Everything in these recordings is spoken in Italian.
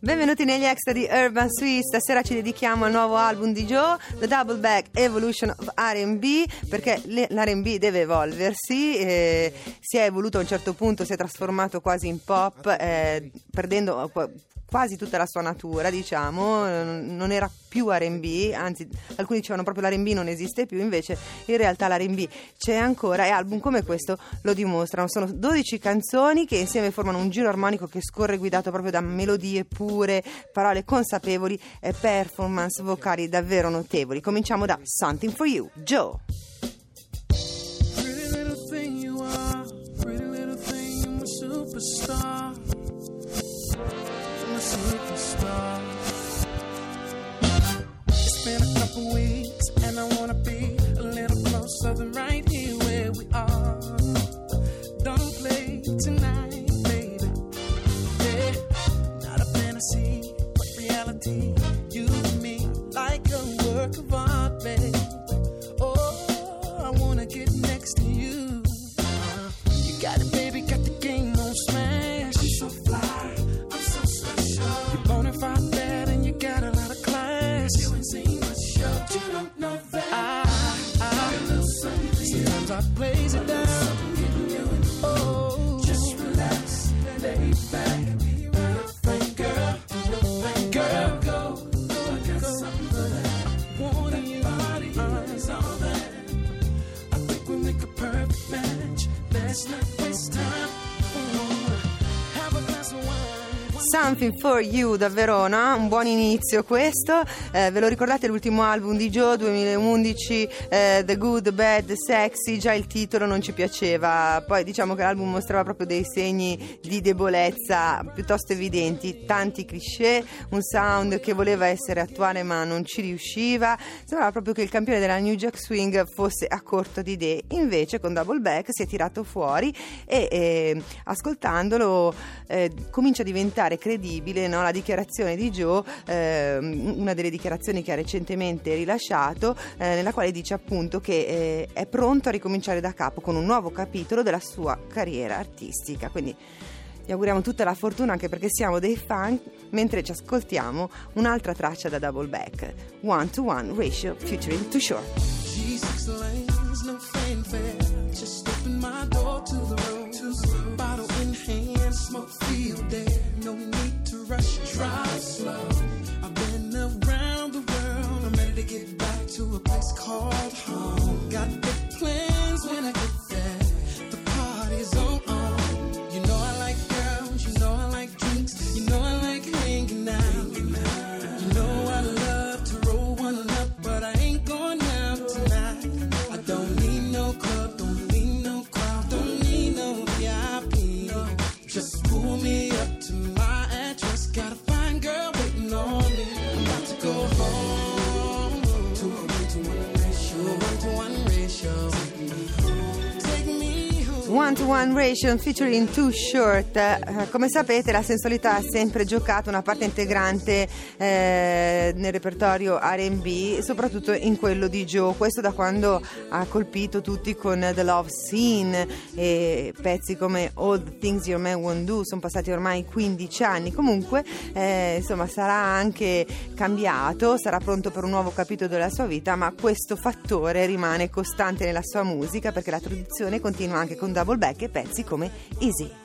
Benvenuti negli extra di Urban Swiss, stasera ci dedichiamo al nuovo album di Joe, The Double Back Evolution of R&B, perché l'R&B deve evolversi, eh, si è evoluto a un certo punto, si è trasformato quasi in pop, eh, perdendo qu- quasi tutta la sua natura, diciamo, eh, non era più R&B, anzi alcuni dicevano proprio l'R&B non esiste più, invece in realtà l'R&B c'è ancora e album come questo lo dimostrano, sono 12 canzoni che insieme formano un giro armonico che scorre guidato proprio da melodie pure, parole consapevoli e performance vocali davvero notevoli. Cominciamo da Something for You, Joe. And I wanna be a little closer than right Something for You da Verona, un buon inizio questo, Eh, ve lo ricordate l'ultimo album di Joe 2011, eh, The Good, The Bad, The Sexy, già il titolo non ci piaceva, poi diciamo che l'album mostrava proprio dei segni di debolezza piuttosto evidenti, tanti cliché, un sound che voleva essere attuale ma non ci riusciva, sembrava proprio che il campione della New Jack Swing fosse a corto di idee, invece con Double Back si è tirato fuori e eh, ascoltandolo comincia a diventare credibile no? la dichiarazione di Joe, ehm, una delle dichiarazioni che ha recentemente rilasciato, eh, nella quale dice appunto che eh, è pronto a ricominciare da capo con un nuovo capitolo della sua carriera artistica. Quindi gli auguriamo tutta la fortuna anche perché siamo dei fan mentre ci ascoltiamo un'altra traccia da Double Back, One to One Ratio featuring Too Short. no need to rush. Drive slow. I've been around the world. I'm ready to get back to a place called home. Ratio, one to One to One Ration featuring Too Short. Eh, come sapete la sensualità ha sempre giocato una parte integrante eh, nel repertorio RB, soprattutto in quello di Joe. Questo da quando ha colpito tutti con The Love Scene e pezzi come All the Things Your Man Won't Do. Sono passati ormai 15 anni. Comunque, eh, insomma, sarà anche cambiato, sarà pronto per un nuovo capitolo della sua vita, ma questo fattore rimane costante nella sua musica perché la tradizione continua anche con double back e pezzi come Easy.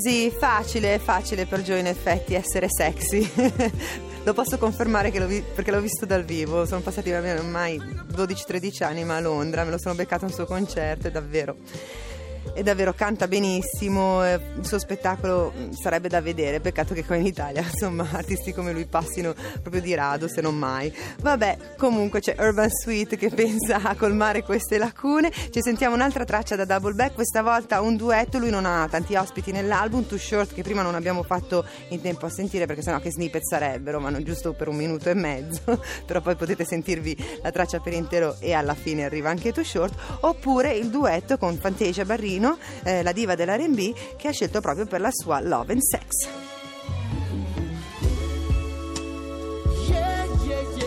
Sì, facile, facile per Joe in effetti essere sexy. Lo posso confermare l'ho vi- perché l'ho visto dal vivo. Sono passati ormai 12-13 anni, ma a Londra me lo sono beccato a un suo concerto e davvero e davvero canta benissimo, eh, il suo spettacolo mh, sarebbe da vedere, peccato che qua in Italia insomma artisti come lui passino proprio di rado se non mai. Vabbè, comunque c'è Urban Suite che pensa a colmare queste lacune, ci sentiamo un'altra traccia da Double Back, questa volta un duetto, lui non ha tanti ospiti nell'album, Too Short che prima non abbiamo fatto in tempo a sentire perché sennò che snippet sarebbero, ma non giusto per un minuto e mezzo, però poi potete sentirvi la traccia per intero e alla fine arriva anche Too Short, oppure il duetto con Fantasia Barrino, eh, la diva dell'R&B che ha scelto proprio per la sua Love and Sex. Yeah, yeah, yeah.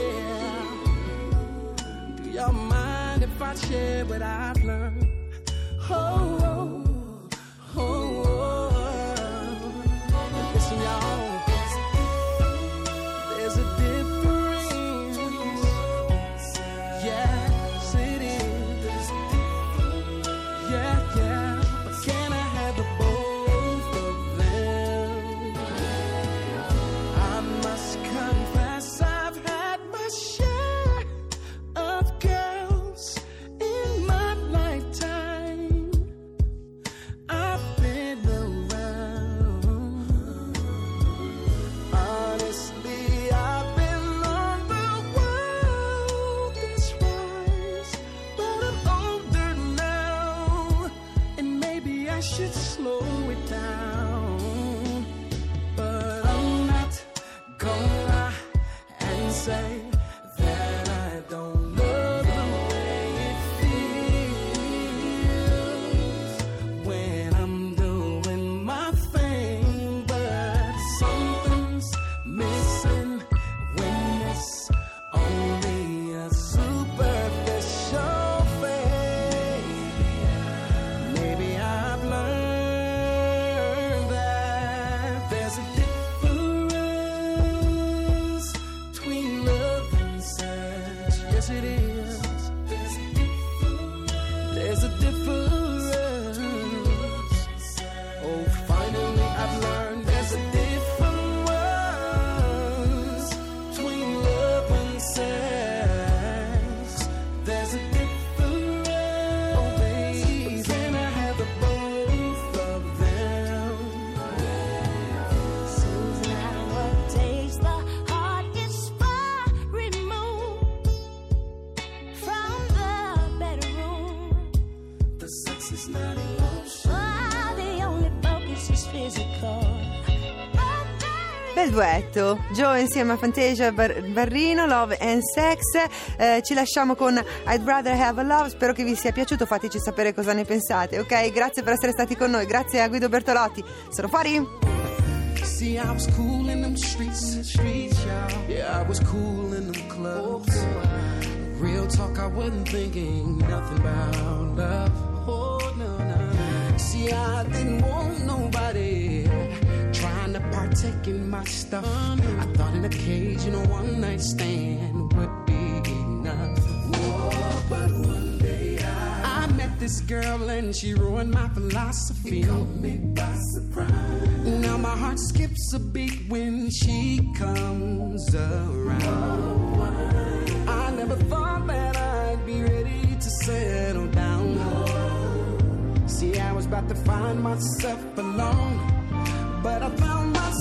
Say food. Bel duetto, Joe insieme a Fantasia Bar- Barrino, Love and Sex. Eh, ci lasciamo con I'd Rather Have a Love. Spero che vi sia piaciuto. Fateci sapere cosa ne pensate, ok? Grazie per essere stati con noi. Grazie a Guido Bertolotti. Sono fuori? See, I was cool in them streets, streets, y'all. Yeah, I was cool in them clubs. Real talk, I wasn't thinking nothing about love. Oh no, no. See, I didn't in my stuff. I thought an occasional one night stand would be enough. Whoa, but one day I, I met this girl and she ruined my philosophy. caught me by surprise. Now my heart skips a beat when she comes around. I never thought that I'd be ready to settle down. See, I was about to find myself alone, but I found myself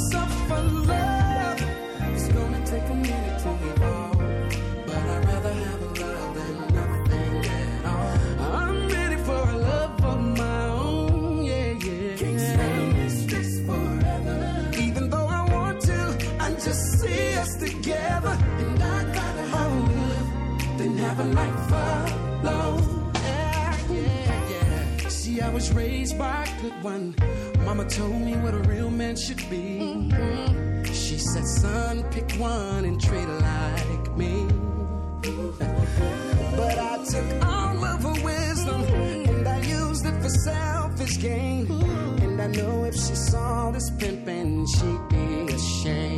have a life alone. Yeah, yeah, yeah. See, I was raised by a good one. Mama told me what a real man should be. Mm-hmm. She said, son, pick one and treat her like me. But I took all of her wisdom and I used it for selfish gain. And I know if she saw this pimpin', she'd be ashamed.